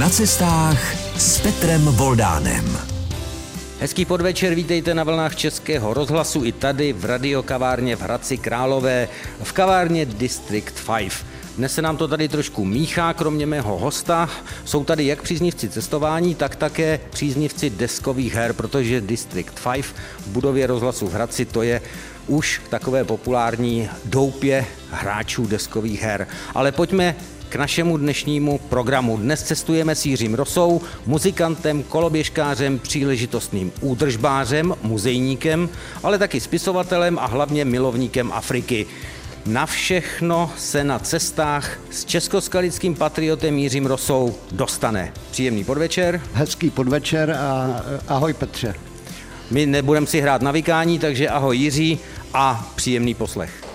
Na cestách s Petrem Voldánem. Hezký podvečer, vítejte na vlnách Českého rozhlasu i tady v radiokavárně v Hradci Králové, v kavárně District 5. Dnes se nám to tady trošku míchá, kromě mého hosta. Jsou tady jak příznivci cestování, tak také příznivci deskových her, protože District 5 v budově rozhlasu v Hradci to je už takové populární doupě hráčů deskových her. Ale pojďme k našemu dnešnímu programu. Dnes cestujeme s Jiřím Rosou, muzikantem, koloběžkářem, příležitostným údržbářem, muzejníkem, ale taky spisovatelem a hlavně milovníkem Afriky. Na všechno se na cestách s českoskalickým patriotem Jiřím Rosou dostane. Příjemný podvečer. Hezký podvečer a ahoj Petře. My nebudeme si hrát na vykání, takže ahoj Jiří a příjemný poslech.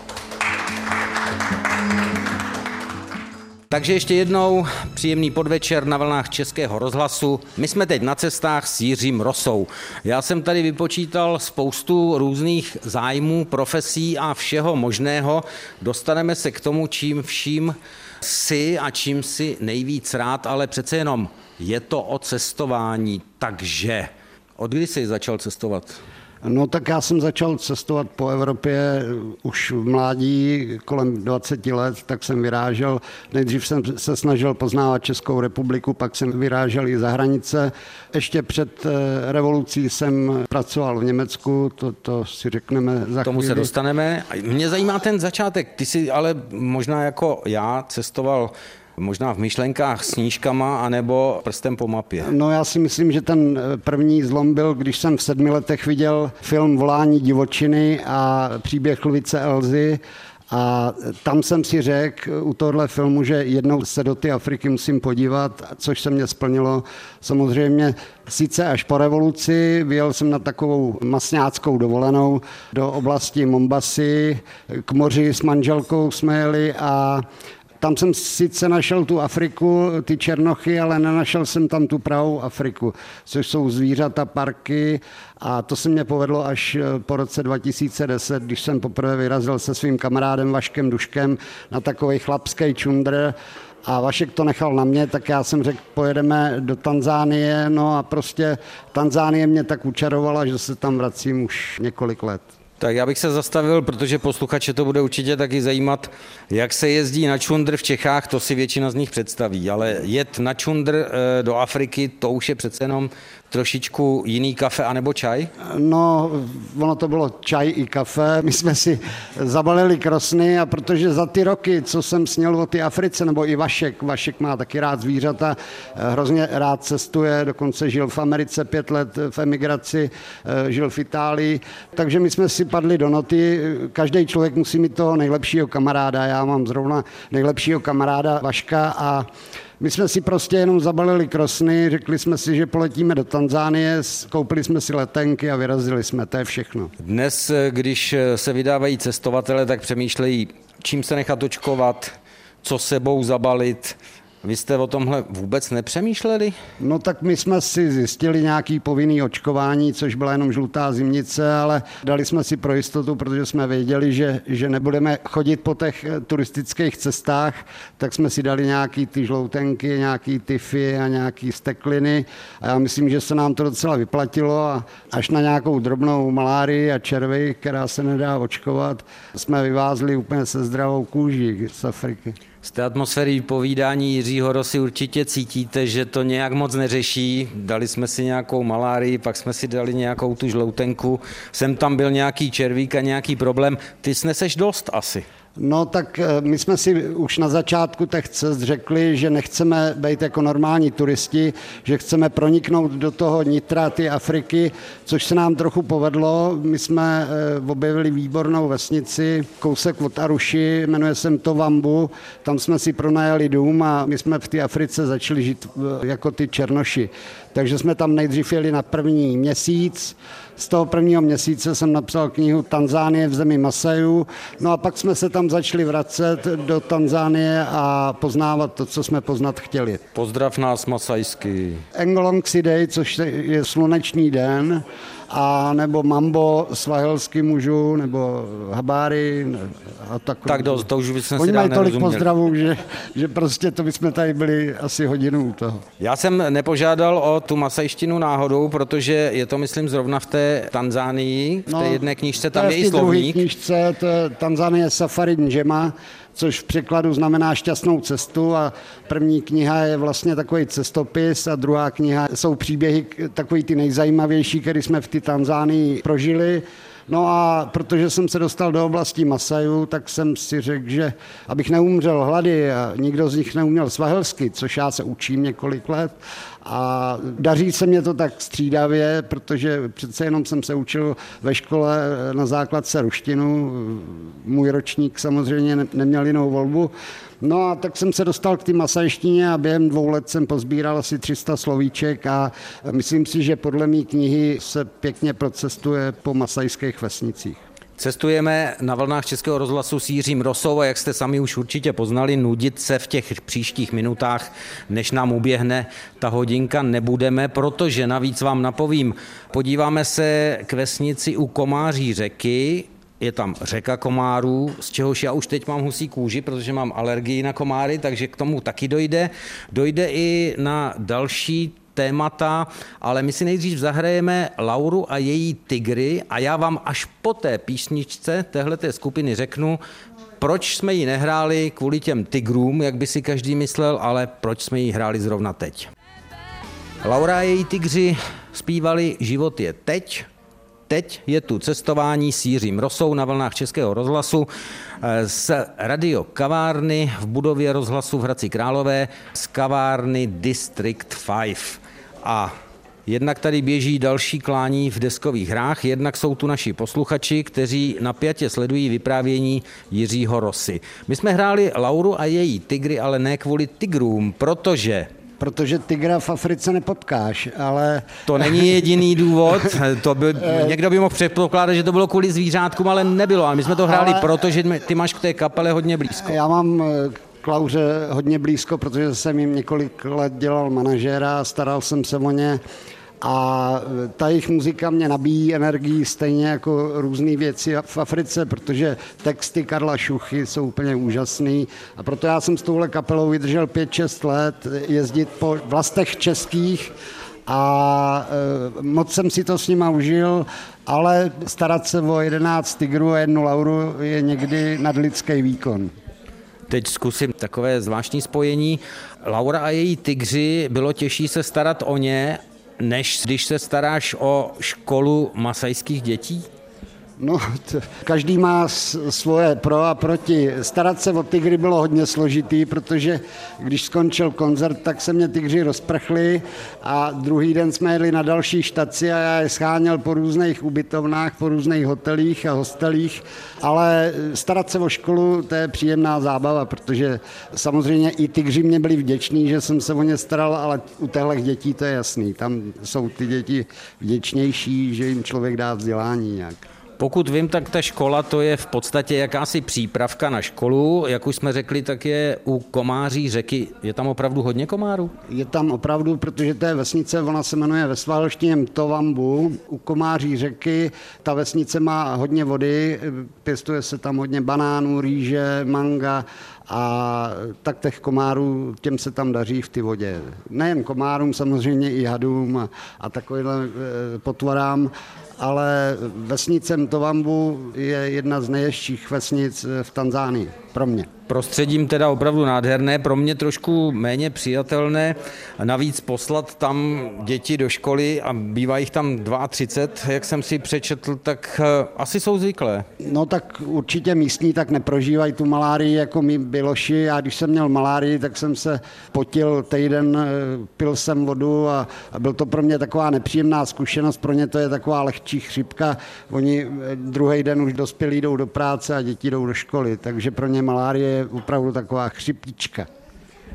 Takže ještě jednou příjemný podvečer na vlnách Českého rozhlasu. My jsme teď na cestách s Jiřím Rosou. Já jsem tady vypočítal spoustu různých zájmů, profesí a všeho možného. Dostaneme se k tomu, čím vším si a čím si nejvíc rád, ale přece jenom je to o cestování. Takže od kdy jsi začal cestovat? No tak já jsem začal cestovat po Evropě už v mládí, kolem 20 let, tak jsem vyrážel. Nejdřív jsem se snažil poznávat Českou republiku, pak jsem vyrážel i za hranice. Ještě před eh, revolucí jsem pracoval v Německu, to, to si řekneme za Tomu chvíli. se dostaneme. Mě zajímá ten začátek. Ty jsi ale možná jako já cestoval Možná v myšlenkách snížkama, anebo prstem po mapě. No já si myslím, že ten eh, první zlom byl, když jsem v sedmi letech viděl film Volání divočiny a příběh Lvice Elzy a tam jsem si řekl u tohle filmu, že jednou se do ty Afriky musím podívat, což se mě splnilo. Samozřejmě sice až po revoluci vyjel jsem na takovou masňáckou dovolenou do oblasti Mombasy, k moři s manželkou jsme jeli a tam jsem sice našel tu Afriku, ty černochy, ale nenašel jsem tam tu pravou Afriku, což jsou zvířata, parky. A to se mě povedlo až eh, po roce 2010, když jsem poprvé vyrazil se svým kamarádem Vaškem Duškem na takový chlapský čundr. A Vašek to nechal na mě, tak já jsem řekl, pojedeme do Tanzánie, no a prostě Tanzánie mě tak učarovala, že se tam vracím už několik let. Tak já bych se zastavil, protože posluchače to bude určitě taky zajímat, jak se jezdí na čundr v Čechách, to si většina z nich představí, ale jet na čundr eh, do Afriky, to už je přece jenom trošičku jiný kafe anebo čaj? No, ono to bylo čaj i kafe. My jsme si zabalili krosny a protože za ty roky, co jsem sněl o ty Africe, nebo i Vašek, Vašek má taky rád zvířata, hrozně rád cestuje, dokonce žil v Americe pět let v emigraci, žil v Itálii, takže my jsme si padli do noty, každý člověk musí mít toho nejlepšího kamaráda, já mám zrovna nejlepšího kamaráda Vaška a my jsme si prostě jenom zabalili krosny, řekli jsme si, že poletíme do Tanzánie, koupili jsme si letenky a vyrazili jsme, to je všechno. Dnes, když se vydávají cestovatele, tak přemýšlejí, čím se nechat očkovat, co sebou zabalit, vy jste o tomhle vůbec nepřemýšleli? No tak my jsme si zjistili nějaký povinný očkování, což byla jenom žlutá zimnice, ale dali jsme si pro jistotu, protože jsme věděli, že, že nebudeme chodit po těch eh, turistických cestách, tak jsme si dali nějaký ty žloutenky, nějaký tyfy a nějaký stekliny a já myslím, že se nám to docela vyplatilo a až na nějakou drobnou malárii a červy, která se nedá očkovat, jsme vyvázli úplně se zdravou kůží z Afriky. Z té atmosféry povídání Jiřího Rosy určitě cítíte, že to nějak moc neřeší. Dali jsme si nějakou malárii, pak jsme si dali nějakou tu žloutenku. Sem tam byl nějaký červík a nějaký problém. Ty sneseš dost asi. No tak eh, my jsme si už na začátku těch cest řekli, že nechceme být jako normální turisti, že chceme proniknout do toho nitra ty Afriky, což se nám trochu povedlo. My jsme eh, objevili výbornou vesnici, kousek od Aruši, jmenuje se to Vambu, tam jsme si pronajali dům a my jsme v té Africe začali žít eh, jako ty černoši. Takže jsme tam nejdřív jeli na první měsíc, z toho prvního měsíce jsem napsal knihu Tanzánie v zemi Masajů, no a pak jsme se tam začali vracet do Tanzánie a poznávat to, co jsme poznat chtěli. Pozdrav nás masajsky. Engolong Day, což je sluneční den, a nebo mambo svahelsky mužů, nebo habáry a tak. Tak dost, to už bychom Oni si mají tolik nerozuměli. pozdravů, že, že prostě to bychom tady byli asi hodinu u toho. Já jsem nepožádal o tu masajštinu náhodou, protože je to, myslím, zrovna v té Tanzánii, v té jedné knížce, tam No, to je v i slovník. knížce, to je Tanzanie Safari Njema, což v překladu znamená šťastnou cestu a první kniha je vlastně takový cestopis a druhá kniha jsou příběhy takový ty nejzajímavější, které jsme v té Tanzánii prožili. No a protože jsem se dostal do oblasti Masajů, tak jsem si řekl, že abych neumřel hlady a nikdo z nich neuměl svahelsky, což já se učím několik let, a daří se mě to tak střídavě, protože přece jenom jsem se učil ve škole na základce ruštinu. Můj ročník samozřejmě ne- neměl jinou volbu. No a tak jsem se dostal k té masajštině a během dvou let jsem pozbíral asi 300 slovíček a myslím si, že podle mý knihy se pěkně procestuje po masajských vesnicích. Cestujeme na vlnách Českého rozhlasu s Jiřím Rosou a jak jste sami už určitě poznali, nudit se v těch příštích minutách, než nám uběhne ta hodinka, nebudeme, protože navíc vám napovím, podíváme se k vesnici u Komáří řeky, je tam řeka komárů, z čehož já už teď mám husí kůži, protože mám alergii na komáry, takže k tomu taky dojde. Dojde i na další témata, ale my si nejdřív zahrajeme Lauru a její tygry a já vám až po té písničce téhleté skupiny řeknu, proč jsme ji nehráli kvůli těm tigrům, jak by si každý myslel, ale proč jsme ji hráli zrovna teď. Laura a její tygři zpívali Život je teď, Teď je tu cestování s Jiřím Rosou na vlnách Českého rozhlasu eh, z radio kavárny v budově rozhlasu v Hradci Králové z kavárny District 5. A Jednak tady běží další klání v deskových hrách, jednak jsou tu naši posluchači, kteří napjatě sledují vyprávění Jiřího Rosy. My jsme hráli Lauru a její tygry, ale ne kvůli tigrům, protože Protože tygra v Africe nepotkáš, ale To není jediný důvod. To by, někdo by mohl předpokládat, že to bylo kvůli zvířátkům, ale nebylo. Ale my jsme to hráli, Ale- proto, že ty máš k té kapele hodně blízko. Já mám eh, k Lauře hodně blízko, protože jsem jim několik let dělal manažéra, staral jsem se o ně a ta jejich muzika mě nabíjí energii stejně jako různé věci v Africe, protože texty Karla Šuchy jsou úplně úžasný a proto já jsem s touhle kapelou vydržel 5-6 let jezdit po vlastech českých a e, moc jsem si to s nima užil, ale starat se o 11 tigrů a jednu lauru je někdy nadlidský výkon. Teď zkusím takové zvláštní spojení. Laura a její tygři, bylo těžší se starat o ně, než když se staráš o školu masajských dětí? No, t- každý má s- svoje pro a proti. Starat se o tygry bylo hodně složitý, protože když skončil koncert, tak se mě tygři rozprchli a druhý den jsme jeli na další štaci a já je scháněl po různých ubytovnách, po různých hotelích a hostelích, ale starat se o školu, to je příjemná zábava, protože samozřejmě i tygři mě byli vděční, že jsem se o ně staral, ale u těchto dětí to je jasný. Tam jsou ty děti vděčnější, že jim člověk dá vzdělání nějak. Pokud vím, tak ta škola to je v podstatě jakási přípravka na školu. Jak už jsme řekli, tak je u komáří řeky. Je tam opravdu hodně komárů? Je tam opravdu, protože to je vesnice, ona se jmenuje ve svalštině Mtovambu, u Komáří řeky. Ta vesnice má hodně vody, pěstuje se tam hodně banánů, rýže, manga a tak těch komárů, těm se tam daří v ty vodě. Nejen komárům, samozřejmě i hadům a, a takovýmhle eh, potvorám, ale vesnice Mtovambu je jedna z nejjezdších vesnic eh, v Tanzánii, pro mě. Prostředím teda opravdu nádherné, pro mě trošku méně přijatelné. Navíc poslat tam děti do školy a bývá jich tam 32, jak jsem si přečetl, tak eh, asi jsou zvyklé. No tak určitě místní tak neprožívají tu malárii jako my byloši. Já když jsem měl malárii, tak jsem se potil týden, eh, pil jsem vodu a, a byl to pro mě taková nepříjemná zkušenost. Pro ně to je taková lehčí chřipka. Oni eh, druhý den už dospělí jdou do práce a děti jdou do školy, takže pro ně malárie je opravdu taková chřipička.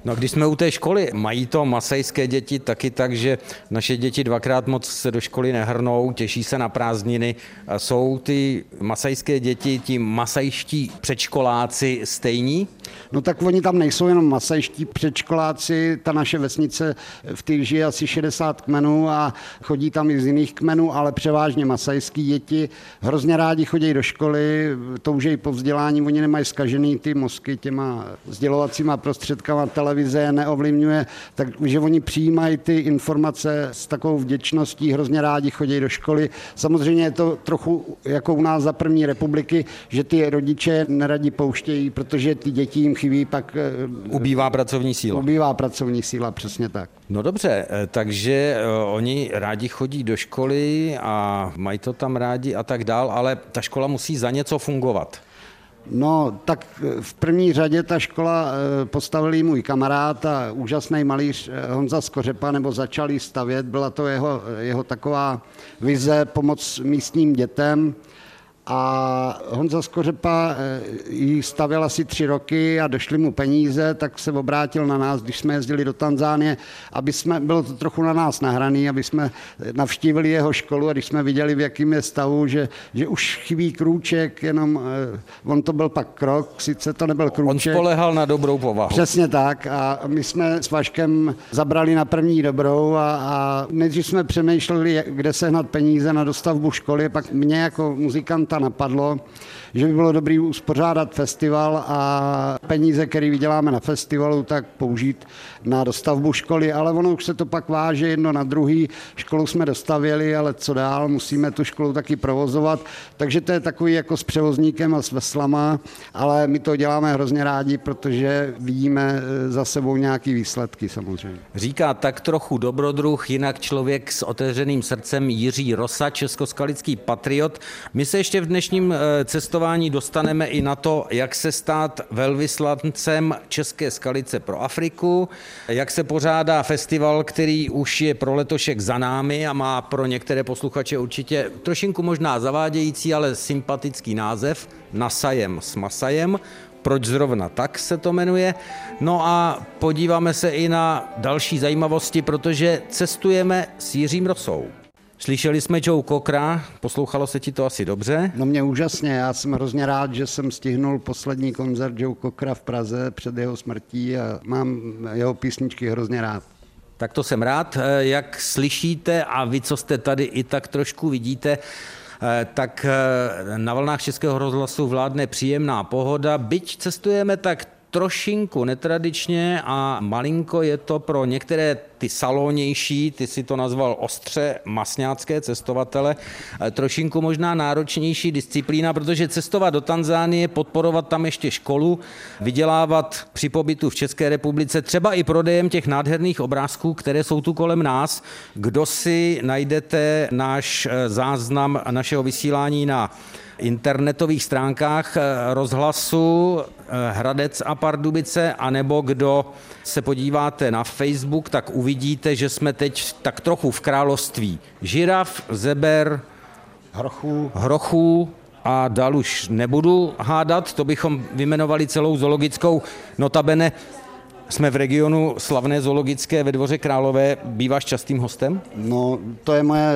No když jsme u té školy, mají to masajské děti taky tak, že naše děti dvakrát moc se do školy nehrnou, těší se na prázdniny. Jsou ty masajské děti, ti masajští předškoláci stejní? No tak oni tam nejsou jenom masajští předškoláci, ta naše vesnice v té žije asi 60 kmenů a chodí tam i z jiných kmenů, ale převážně masajský děti. Hrozně rádi chodí do školy, toužejí po vzdělání, oni nemají skažený ty mozky těma sdělovacíma prostředkama, televize neovlivňuje, takže oni přijímají ty informace s takovou vděčností, hrozně rádi chodí do školy. Samozřejmě je to trochu jako u nás za první republiky, že ty rodiče neradi pouštějí, protože ty děti jim chybí, pak... Eh, ubývá pracovní síla. Ubývá pracovní síla, přesně tak. No dobře, eh, takže eh, oni rádi chodí do školy a mají to tam rádi a tak dál, ale ta škola musí za něco fungovat. No, tak v první řadě ta škola postavil můj kamarád a úžasný malíř Honza Skořepa, nebo začal stavět. Byla to jeho, jeho taková vize pomoc místním dětem. A Honza Skořepa eh, ji stavěl asi tři roky a došly mu peníze, tak se obrátil na nás, když jsme jezdili do Tanzánie, aby jsme, bylo to trochu na nás nahraný, aby jsme navštívili jeho školu a když jsme viděli, v jakém je stavu, že, že už chybí krůček, jenom eh, on to byl pak krok, sice to nebyl krůček. On spolehal na dobrou povahu. Přesně tak a my jsme s Vaškem zabrali na první dobrou a, a nejdřív jsme přemýšleli, kde sehnat peníze na dostavbu školy, pak mě jako muzikanta napadlo, že by bylo dobré uspořádat festival a peníze, které vyděláme na festivalu, tak použít na dostavbu školy, ale ono už se to pak váže jedno na druhý. Školu jsme dostavěli, ale co dál, musíme tu školu taky provozovat, takže to je takový jako s převozníkem a s veslama, ale my to děláme hrozně rádi, protože vidíme eh, za sebou nějaký výsledky samozřejmě. Říká tak trochu dobrodruh, jinak člověk s otevřeným srdcem Jiří Rosa, českoskalický patriot. My se ještě v dnešním eh, cestování dostaneme i na to, jak se stát velvyslancem České skalice pro Afriku, jak se pořádá festival, který už je pro letošek za námi a má pro některé posluchače určitě trošinku možná zavádějící, ale sympatický název Nasajem s Masajem. Proč zrovna tak se to jmenuje? No a podíváme se i na další zajímavosti, protože cestujeme s Jiřím Rosou. Slyšeli jsme Joe Cockra, poslouchalo se ti to asi dobře? No mě úžasně, já jsem hrozně rád, že jsem stihnul poslední koncert Joe Cockra v Praze před jeho smrtí a mám jeho písničky hrozně rád. Tak to jsem rád. Eh, jak slyšíte a vy, co jste tady i tak trošku vidíte, eh, tak eh, na vlnách Českého rozhlasu vládne příjemná pohoda. Byť cestujeme tak trošinku netradičně a malinko je to pro některé ty salónější, ty si to nazval ostře masňácké cestovatele, trošinku možná náročnější disciplína, protože cestovat do Tanzánie, podporovat tam ještě školu, vydělávat při pobytu v České republice, třeba i prodejem těch nádherných obrázků, které jsou tu kolem nás. Kdo si najdete náš eh, záznam našeho vysílání na internetových stránkách eh, rozhlasu eh, Hradec a Pardubice, anebo kdo se podíváte na Facebook, tak uvidíte, že jsme teď tak trochu v království. Žiraf, zeber, hrochů, hrochů a dál už nebudu hádat, to bychom vymenovali celou zoologickou notabene jsme v regionu slavné zoologické ve Dvoře Králové. Býváš častým hostem? No, to je moje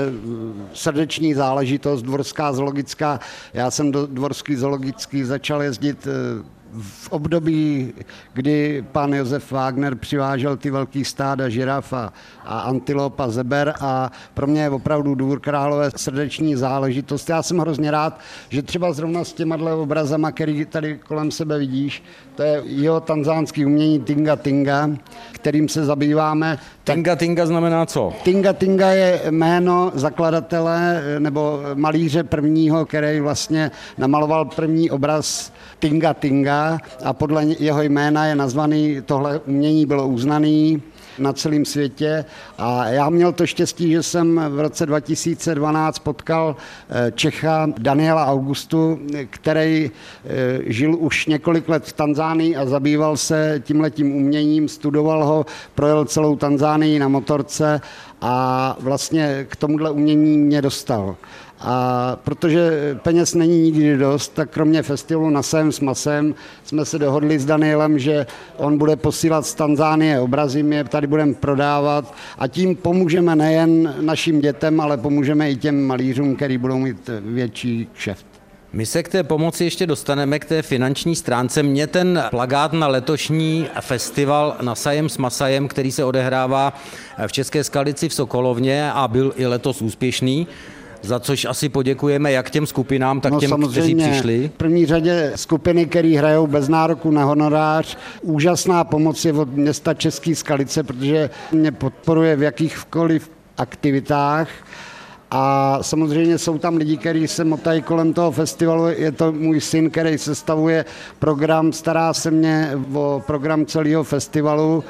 srdeční záležitost, dvorská zoologická. Já jsem do dvorský zoologický začal jezdit eh, v období, kdy pan Josef Wagner přivážel ty velký stáda žiraf a, a antilop a zeber a pro mě je opravdu Dvůr Králové srdeční záležitost. Já jsem hrozně rád, že třeba zrovna s těma obrazama, který tady kolem sebe vidíš, to je jeho tanzánský umění Tinga Tinga, kterým se zabýváme. Tinga Tinga znamená co? Tinga Tinga je jméno zakladatele nebo malíře prvního, který vlastně namaloval první obraz Tinga Tinga a podle jeho jména je nazvaný, tohle umění bylo uznaný na celém světě. A já měl to štěstí, že jsem v roce 2012 potkal eh, Čecha Daniela Augustu, který eh, žil už několik let v Tanzánii a zabýval se tímhletím uměním, studoval ho, projel celou Tanzánii na motorce a vlastně k tomuhle umění mě dostal. A protože peněz není nikdy dost, tak kromě festivalu na Sem s Masem jsme se dohodli s Danielem, že on bude posílat z Tanzánie obrazy, my je tady budeme prodávat a tím pomůžeme nejen našim dětem, ale pomůžeme i těm malířům, který budou mít větší kšeft. My se k té pomoci ještě dostaneme k té finanční stránce. Mě ten plagát na letošní festival na Sajem s Masajem, který se odehrává v České skalici v Sokolovně a byl i letos úspěšný, za což asi poděkujeme jak těm skupinám, tak no, těm, kteří přišli. V první řadě skupiny, které hrajou bez nároku na honorář. Úžasná pomoc je od města Český Skalice, protože mě podporuje v jakýchkoliv aktivitách a samozřejmě jsou tam lidi, kteří se motají kolem toho festivalu. Je to můj syn, který sestavuje program, stará se mě o program celého festivalu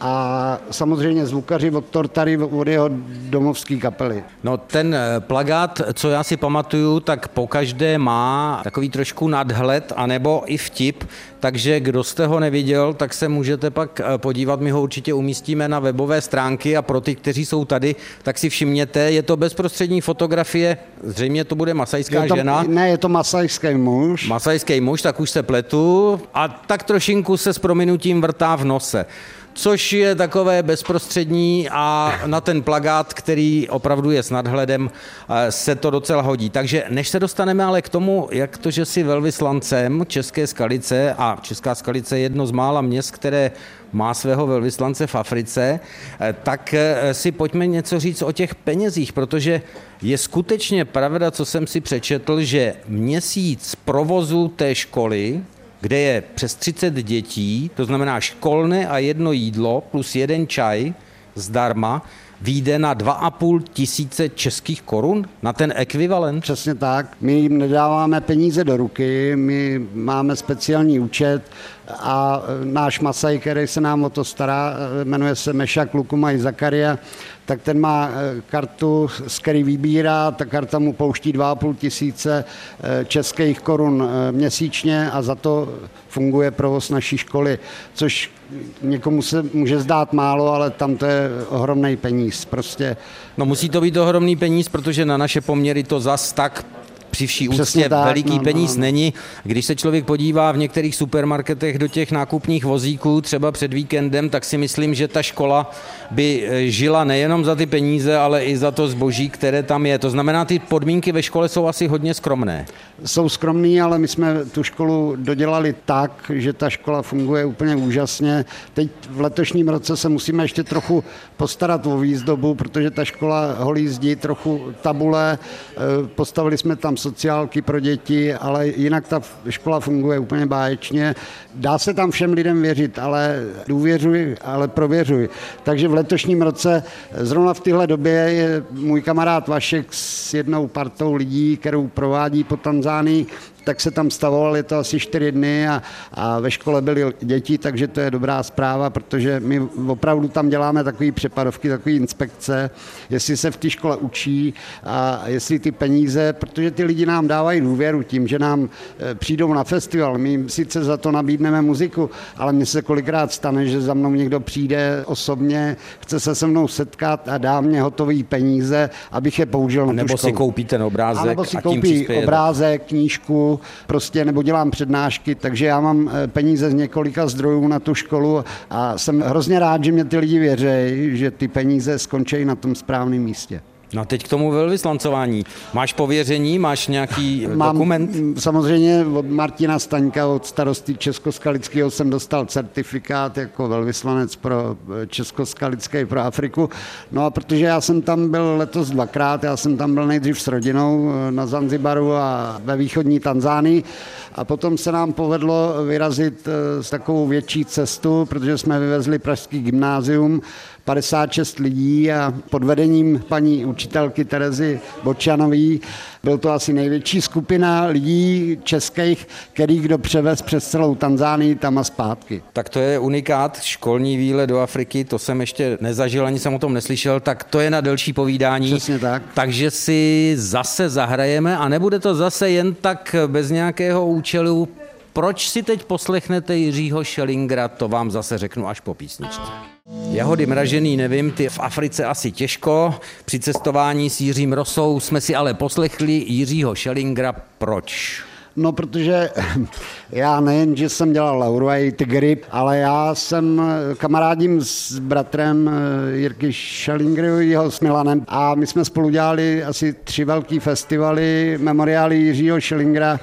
a samozřejmě zvukaři od Tortary od jeho domovské kapely. No ten eh, plagát, co já si pamatuju, tak po každé má takový trošku nadhled, anebo i vtip, takže kdo jste ho neviděl, tak se můžete pak eh, podívat, my ho určitě umístíme na webové stránky a pro ty, kteří jsou tady, tak si všimněte, je to bezprostřední fotografie, zřejmě to bude masajská je to, žena. Ne, je to masajský muž. Masajský muž, tak už se pletu a tak trošinku se s prominutím vrtá v nose což je takové bezprostřední a na ten plagát, který opravdu je s nadhledem, eh, se to docela hodí. Takže než se dostaneme ale k tomu, jak to, že si velvyslancem České skalice a Česká skalice je jedno z mála měst, které má svého velvyslance v Africe, eh, tak eh, si pojďme něco říct o těch penězích, protože je skutečně pravda, co jsem si přečetl, že měsíc provozu té školy kde je přes 30 dětí, to znamená školné a jedno jídlo plus jeden čaj zdarma, výjde na 2,5 tisíce českých korun na ten ekvivalent? Přesně tak. My jim nedáváme peníze do ruky, my máme speciální účet a náš Masaj, který se nám o to stará, jmenuje se Meša Klukuma i Zakaria, tak ten má eh, kartu, z který vybírá, ta karta mu pouští 2,5 tisíce českých korun měsíčně a za to funguje provoz naší školy, což někomu se může zdát málo, ale tam to je ohromný peníz. Prostě. No musí to být ohromný peníz, protože na naše poměry to zas tak při vší úctě tak, veliký no, peníz no, no. není. Když se člověk podívá v některých supermarketech do těch nákupních vozíků, třeba před víkendem, tak si myslím, že ta škola by eh, žila nejenom za ty peníze, ale i za to zboží, které tam je. To znamená, ty podmínky ve škole jsou asi hodně skromné. Jsou skromné, ale my jsme tu školu dodělali tak, že ta škola funguje úplně úžasně. Teď v letošním roce se musíme ještě trochu postarat o výzdobu, protože ta škola holí zdi, trochu tabule, eh, postavili jsme tam sociálky pro děti, ale jinak ta škola funguje úplně báječně. Dá se tam všem lidem věřit, ale důvěřuj, ale prověřuj. Takže v letošním roce, zrovna v téhle době, je můj kamarád Vašek s jednou partou lidí, kterou provádí po Tanzánii, Asani tak se tam stavoval, je to asi čtyři dny a, a ve škole byly děti, takže to je dobrá zpráva, protože my opravdu tam děláme takové přepadovky, takové inspekce, jestli se v té škole učí a jestli ty peníze, protože ty lidi nám dávají důvěru tím, že nám e, přijdou na festival, my jim sice za to nabídneme muziku, ale mně se kolikrát stane, že za mnou někdo přijde osobně, chce se se mnou setkat a dá mě hotový peníze, abych je použil na nebo si koupí ten obrázek a, nebo si a koupí obrázek, knížku, prostě nebo dělám přednášky, takže já mám eh, peníze z několika zdrojů na tu školu a jsem hrozně rád, že mě ty lidi věří, že ty peníze skončí na tom správném místě. No a teď k tomu velvyslancování. Máš pověření, máš nějaký Mám, dokument? Samozřejmě od Martina Staňka, od starosty Českoskalického jsem dostal certifikát jako velvyslanec pro eh, Českoskalické pro Afriku. No a protože já jsem tam byl letos dvakrát, já jsem tam byl nejdřív s rodinou eh, na Zanzibaru a ve východní Tanzánii a potom se nám povedlo vyrazit eh, s takovou větší cestu, protože jsme vyvezli Pražský gymnázium 56 lidí a pod vedením paní učitelky Terezy Bočanové byl to asi největší skupina lidí českých, který kdo převez přes celou Tanzánii tam a zpátky. Tak to je unikát, školní výlet do Afriky, to jsem ještě nezažil, ani jsem o tom neslyšel, tak to je na delší povídání. Přesně tak. Takže si zase zahrajeme a nebude to zase jen tak bez nějakého účelu. Proč si teď poslechnete Jiřího Šelingra, to vám zase řeknu až po písničce. Jahody mražený nevím, ty v Africe asi těžko. Při cestování s Jiřím Rosou jsme si ale poslechli Jiřího Schellingra. Proč? No, protože já nejen, že jsem dělal Lauru a tygry, ale já jsem kamarádím s bratrem eh, Jirky Schellingerovýho s Milanem a my jsme spolu dělali asi tři velký festivaly, memoriály Jiřího Schellingera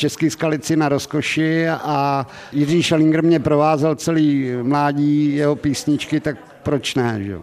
Český skalici na rozkoši a Jiří Schellinger mě provázel celý mládí, jeho písničky, tak proč ne, že jo?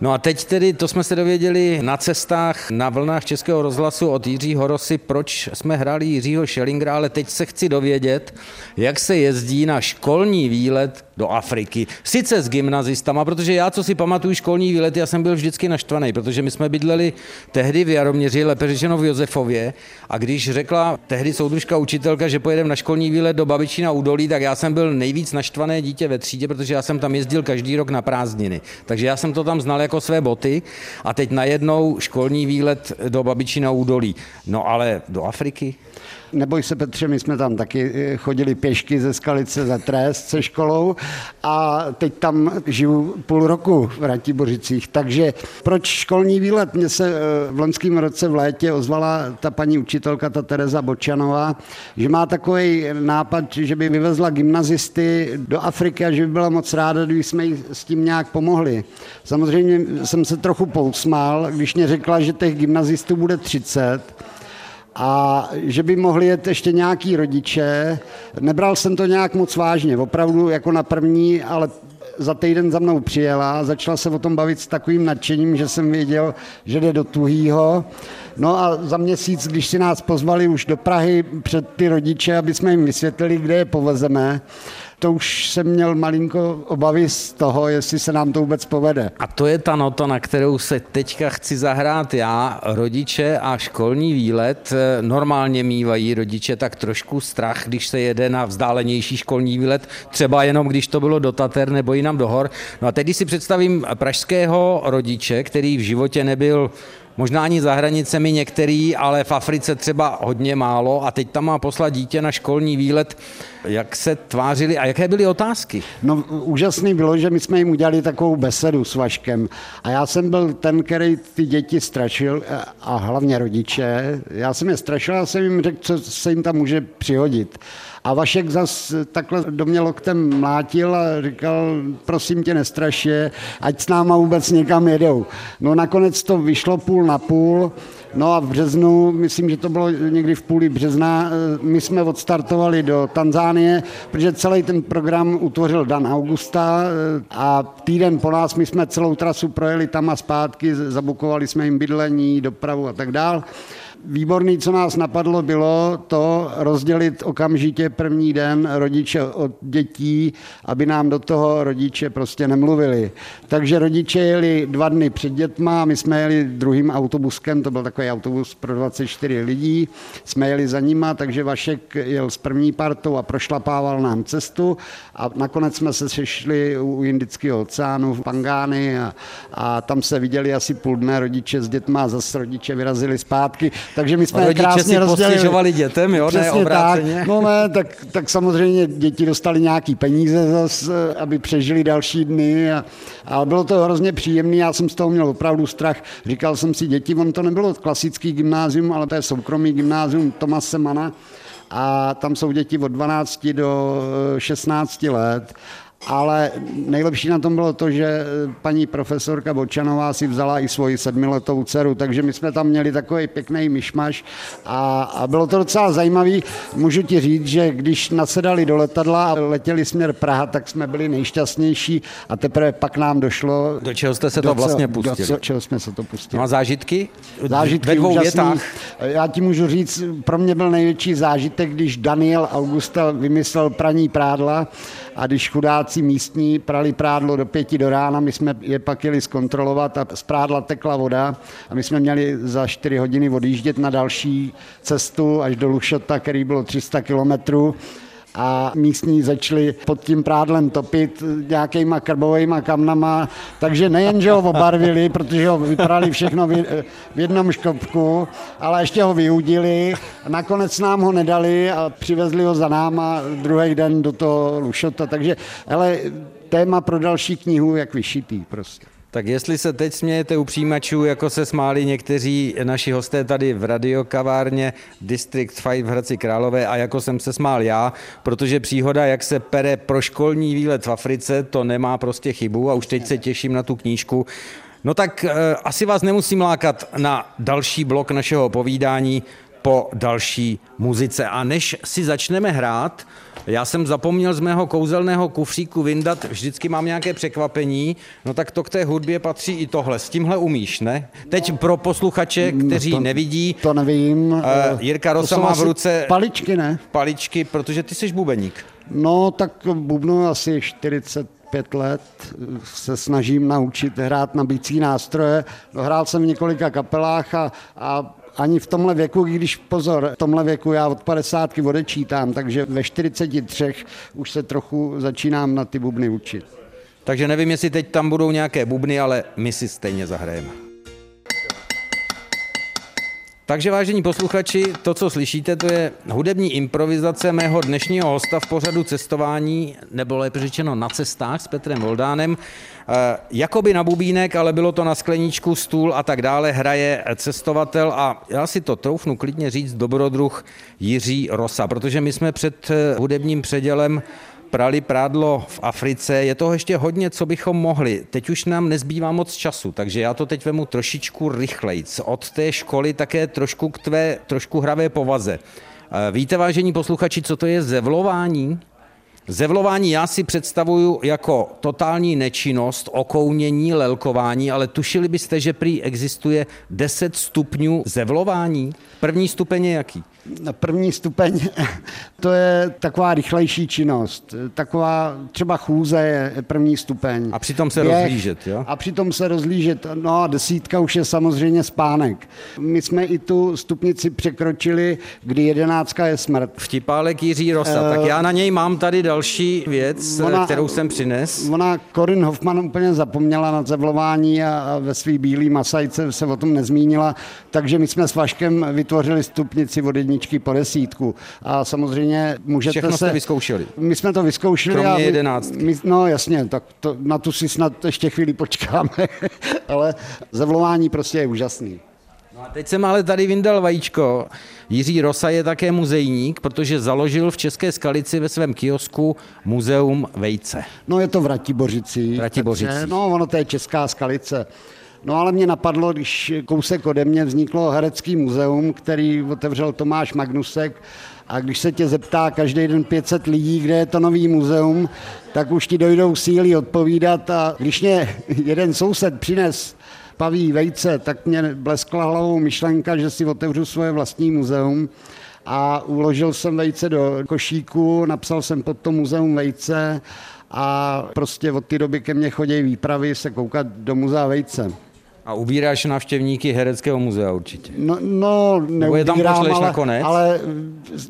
No a teď tedy, to jsme se dověděli na cestách, na vlnách Českého rozhlasu od Jiřího Rosy, proč jsme hráli Jiřího Schellingra, ale teď se chci dovědět, jak se jezdí na školní výlet do Afriky. Sice s gymnazistama, protože já, co si pamatuju školní výlet, já jsem byl vždycky naštvaný, protože my jsme bydleli tehdy v Jaroměři, lépe řečeno v Josefově, a když řekla tehdy soudružka učitelka, že pojedeme na školní výlet do Babičína údolí, tak já jsem byl nejvíc naštvané dítě ve třídě, protože já jsem tam jezdil každý rok na prázdniny. Takže já jsem to tam znal jako své boty a teď najednou školní výlet do Babičína údolí. No ale do Afriky? Neboj se Petře, my jsme tam taky eh, chodili pěšky ze Skalice za trest se školou a teď tam žiju půl roku v Ratibořicích. Takže proč školní výlet? Mně se eh, v loňském roce v létě ozvala ta paní učitelka, ta Tereza Bočanová, že má takový nápad, že by vyvezla gymnazisty do Afriky a že by byla moc ráda, kdyby jsme jí s tím nějak pomohli. Samozřejmě jsem se trochu pousmál, když mě řekla, že těch gymnazistů bude 30, a že by mohli jet ještě nějaký rodiče. Nebral jsem to nějak moc vážně, opravdu jako na první, ale za týden za mnou přijela, začala se o tom bavit s takovým nadšením, že jsem věděl, že jde do Tuhýho. No a za měsíc, když si nás pozvali už do Prahy před ty rodiče, aby jsme jim vysvětlili, kde je povezeme, to už jsem měl malinko obavy z toho, jestli se nám to vůbec povede. A to je ta nota, na kterou se teďka chci zahrát já. Rodiče a školní výlet normálně mývají rodiče tak trošku strach, když se jede na vzdálenější školní výlet, třeba jenom když to bylo do Tater nebo jinam do hor. No a teď si představím pražského rodiče, který v životě nebyl možná ani za hranicemi některý, ale v Africe třeba hodně málo a teď tam má poslat dítě na školní výlet. Jak se tvářili a jaké byly otázky? No úžasný bylo, že my jsme jim udělali takovou besedu s Vaškem a já jsem byl ten, který ty děti strašil a hlavně rodiče. Já jsem je strašil a jsem jim řekl, co se jim tam může přihodit. A Vašek zas takhle do mě loktem mlátil a říkal, prosím tě, nestrašě, ať s náma vůbec někam jedou. No nakonec to vyšlo půl na půl, No a v březnu, myslím, že to bylo někdy v půli března, eh, my jsme odstartovali do Tanzánie, protože celý ten program utvořil Dan Augusta eh, a týden po nás my jsme celou trasu projeli tam a zpátky, zabukovali jsme jim bydlení, dopravu a tak dále výborný, co nás napadlo, bylo to rozdělit okamžitě první den rodiče od dětí, aby nám do toho rodiče prostě nemluvili. Takže rodiče jeli dva dny před dětma my jsme jeli druhým autobuskem, to byl takový autobus pro 24 lidí, jsme jeli za nima, takže Vašek jel s první partou a prošlapával nám cestu a nakonec jsme se sešli u Indického oceánu v Pangány a, a tam se viděli asi půl dne rodiče s dětma a zase rodiče vyrazili zpátky. Takže my jsme krásně rozdělili. dětem, jo, Přesně ne obráceně. Tak. No ne, tak, tak samozřejmě děti dostali nějaký peníze zase, aby přežili další dny a, a bylo to hrozně příjemné. Já jsem z toho měl opravdu strach. Říkal jsem si, děti, on to nebylo klasický gymnázium, ale to je soukromý gymnázium Tomase Mana a tam jsou děti od 12 do 16 let ale nejlepší na tom bylo to, že paní profesorka Bočanová si vzala i svoji sedmiletou dceru, takže my jsme tam měli takový pěkný myšmaš a, a bylo to docela zajímavý. Můžu ti říct, že když nasedali do letadla a letěli směr Praha, tak jsme byli nejšťastnější a teprve pak nám došlo... Do čeho jste se to vlastně pustili? Do čeho jsme se to pustili. No a zážitky? Zážitky Ve dvou úžasný. větách. Já ti můžu říct, pro mě byl největší zážitek, když Daniel Augusta vymyslel praní prádla a když chudáci místní prali prádlo do pěti do rána, my jsme je pak jeli zkontrolovat a z prádla tekla voda a my jsme měli za čtyři hodiny odjíždět na další cestu až do Lušota, který bylo 300 kilometrů a místní začali pod tím prádlem topit nějakýma krbovými kamnama, takže nejen, že ho obarvili, protože ho vyprali všechno v jednom škopku, ale ještě ho vyudili. Nakonec nám ho nedali a přivezli ho za náma druhý den do toho Lušota. Takže, ale téma pro další knihu, jak vyšitý prostě. Tak jestli se teď smějete u přijímačů, jako se smáli někteří naši hosté tady v radiokavárně District 5 v Hradci Králové a jako jsem se smál já, protože příhoda, jak se pere pro školní výlet v Africe, to nemá prostě chybu a už teď se těším na tu knížku. No tak e, asi vás nemusím lákat na další blok našeho povídání po další muzice. A než si začneme hrát, já jsem zapomněl z mého kouzelného kufříku vyndat, vždycky mám nějaké překvapení, no tak to k té hudbě patří i tohle. S tímhle umíš, ne? Teď pro posluchače, no kteří no to, nevidí. To nevím. Uh, Jirka Rosa má v ruce... Paličky, ne? Paličky, protože ty jsi bubeník. No, tak bubnu asi 40 pět let se snažím naučit hrát na bicí nástroje. Hrál jsem v několika kapelách a, a ani v tomhle věku, když pozor, v tomhle věku já od 50 odečítám, takže ve 43 už se trochu začínám na ty bubny učit. Takže nevím, jestli teď tam budou nějaké bubny, ale my si stejně zahrajeme. Takže vážení posluchači, to, co slyšíte, to je hudební improvizace mého dnešního hosta v pořadu cestování, nebo lépe řečeno na cestách s Petrem Voldánem. E, jakoby na bubínek, ale bylo to na skleničku, stůl a tak dále, hraje cestovatel a já si to troufnu klidně říct dobrodruh Jiří Rosa, protože my jsme před eh, hudebním předělem prali prádlo v Africe. Je toho ještě hodně, co bychom mohli. Teď už nám nezbývá moc času, takže já to teď vemu trošičku rychlejc. Od té školy také trošku k tvé trošku hravé povaze. Eh, víte, vážení posluchači, co to je zevlování? Zevlování já si představuju jako totální nečinnost, okounění, lelkování, ale tušili byste, že prý existuje 10 stupňů zevlování? První stupeň je jaký? Na první stupeň to je taková rychlejší činnost. Taková třeba chůze je první stupeň. A přitom se Běh, rozlížet, jo? A přitom se rozlížet. No a desítka už je samozřejmě spánek. My jsme i tu stupnici překročili, kdy jedenáctka je smrt. Vtipálek Jiří Rosa. Uh, tak já na něj mám tady další věc, ona, kterou jsem přines. Ona, Corin Hoffman úplně zapomněla na zevlování a, a ve svý bílý masajce se o tom nezmínila, takže my jsme s Vaškem vytvořili stupnici od jedničky po desítku. A samozřejmě můžete Všechno se... jste vyzkoušeli. My jsme to vyzkoušeli. Kromě a my, jedenáctky. My, no jasně, tak to, na tu si snad ještě chvíli počkáme. ale zavlování prostě je úžasný. No a teď jsem ale tady vyndal vajíčko. Jiří Rosa je také muzejník, protože založil v České Skalici ve svém kiosku muzeum vejce. No je to v Ratibořici. Ratibořici. No ono to je Česká Skalice. No ale mě napadlo, když kousek ode mě vzniklo Herecký muzeum, který otevřel Tomáš Magnusek a když se tě zeptá každý den 500 lidí, kde je to nový muzeum, tak už ti dojdou síly odpovídat a když mě jeden soused přines paví vejce, tak mě bleskla hlavou myšlenka, že si otevřu svoje vlastní muzeum a uložil jsem vejce do košíku, napsal jsem pod to muzeum vejce a prostě od té doby ke mně chodí výpravy se koukat do muzea vejce. A ubíráš návštěvníky Hereckého muzea určitě. No, no neubírám, je tam ale, nakonec? ale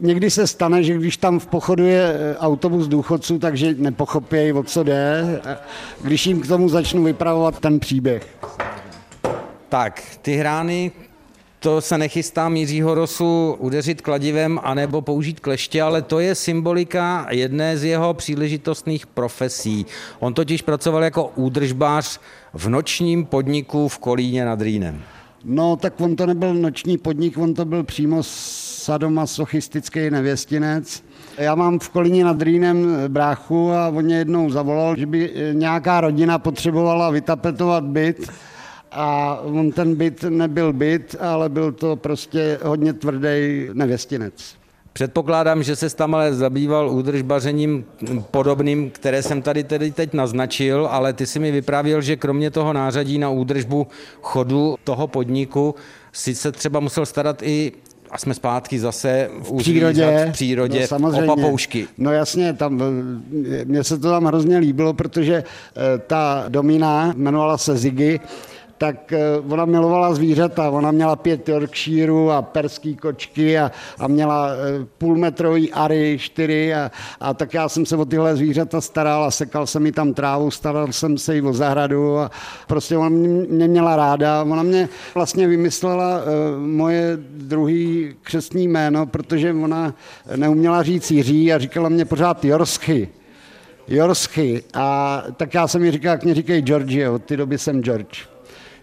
někdy se stane, že když tam v pochodu je eh, autobus důchodců, takže nepochopějí, o co jde, když jim k tomu začnu vypravovat ten příběh. Tak, ty hrány, to se nechystám Jiřího Rosu udeřit kladivem anebo použít kleště, ale to je symbolika jedné z jeho příležitostných profesí. On totiž pracoval jako údržbář v nočním podniku v Kolíně nad Rýnem. No, tak on to nebyl noční podnik, on to byl přímo sadomasochistický nevěstinec. Já mám v Kolíně nad Rýnem bráchu a on mě jednou zavolal, že by nějaká rodina potřebovala vytapetovat byt a on ten byt nebyl byt, ale byl to prostě hodně tvrdý nevěstinec. Předpokládám, že se tam ale zabýval údržbařením podobným, které jsem tady tedy teď naznačil, ale ty si mi vyprávěl, že kromě toho nářadí na údržbu chodu toho podniku si se třeba musel starat i a jsme zpátky zase v přírodě, v přírodě no, samozřejmě. o papoušky. No jasně, tam, mně se to tam hrozně líbilo, protože eh, ta domina jmenovala se Ziggy, tak eh, ona milovala zvířata. Ona měla pět Yorkshireů a perský kočky a, a měla eh, půlmetrový ary, čtyři a, a tak já jsem se o tyhle zvířata staral a sekal jsem mi tam trávu, staral jsem se i o zahradu a prostě ona mě měla ráda. Ona mě vlastně vymyslela uh, moje druhý křestní jméno, protože ona neuměla říct Jiří a říkala mě pořád Jorsky. Jorschy. A tak já jsem mi říkal, jak mě říkají Georgie, od té doby jsem George.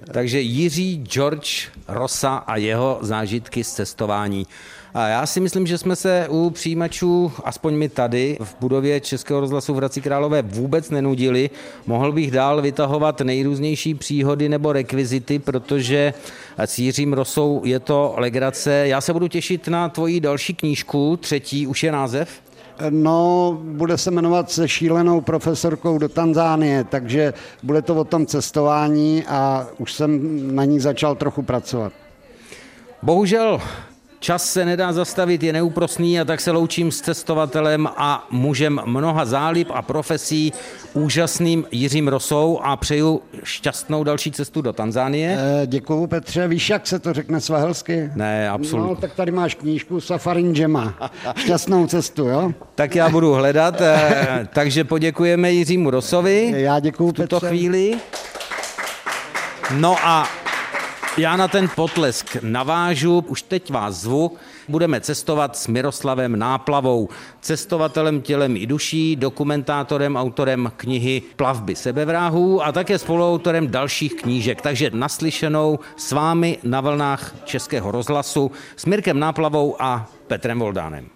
Takže Jiří George Rosa a jeho zážitky z cestování. A já si myslím, že jsme se u přijímačů, aspoň my tady v budově Českého rozhlasu v Hradci Králové vůbec nenudili. Mohl bych dál vytahovat nejrůznější příhody nebo rekvizity, protože s Jiřím Rosou je to legrace. Já se budu těšit na tvoji další knížku, třetí, už je název? No, bude se jmenovat se šílenou profesorkou do Tanzánie, takže bude to o tom cestování a už jsem na ní začal trochu pracovat. Bohužel Čas se nedá zastavit, je neúprosný a tak se loučím s cestovatelem a mužem mnoha zálib a profesí, úžasným Jiřím Rosou a přeju šťastnou další cestu do Tanzánie. E, děkuju Petře, víš, jak se to řekne svahelsky? Ne, absolutně. No, tak tady máš knížku Safarinjema. Šťastnou cestu, jo? Tak já budu hledat, e, takže poděkujeme Jiřímu Rosovi. Já děkuju v tuto Petře. chvíli. No a já na ten potlesk navážu, už teď vás zvu, budeme cestovat s Miroslavem Náplavou, cestovatelem tělem i duší, dokumentátorem, autorem knihy Plavby sebevráhů a také spoluautorem dalších knížek. Takže naslyšenou s vámi na vlnách Českého rozhlasu s Mirkem Náplavou a Petrem Voldánem.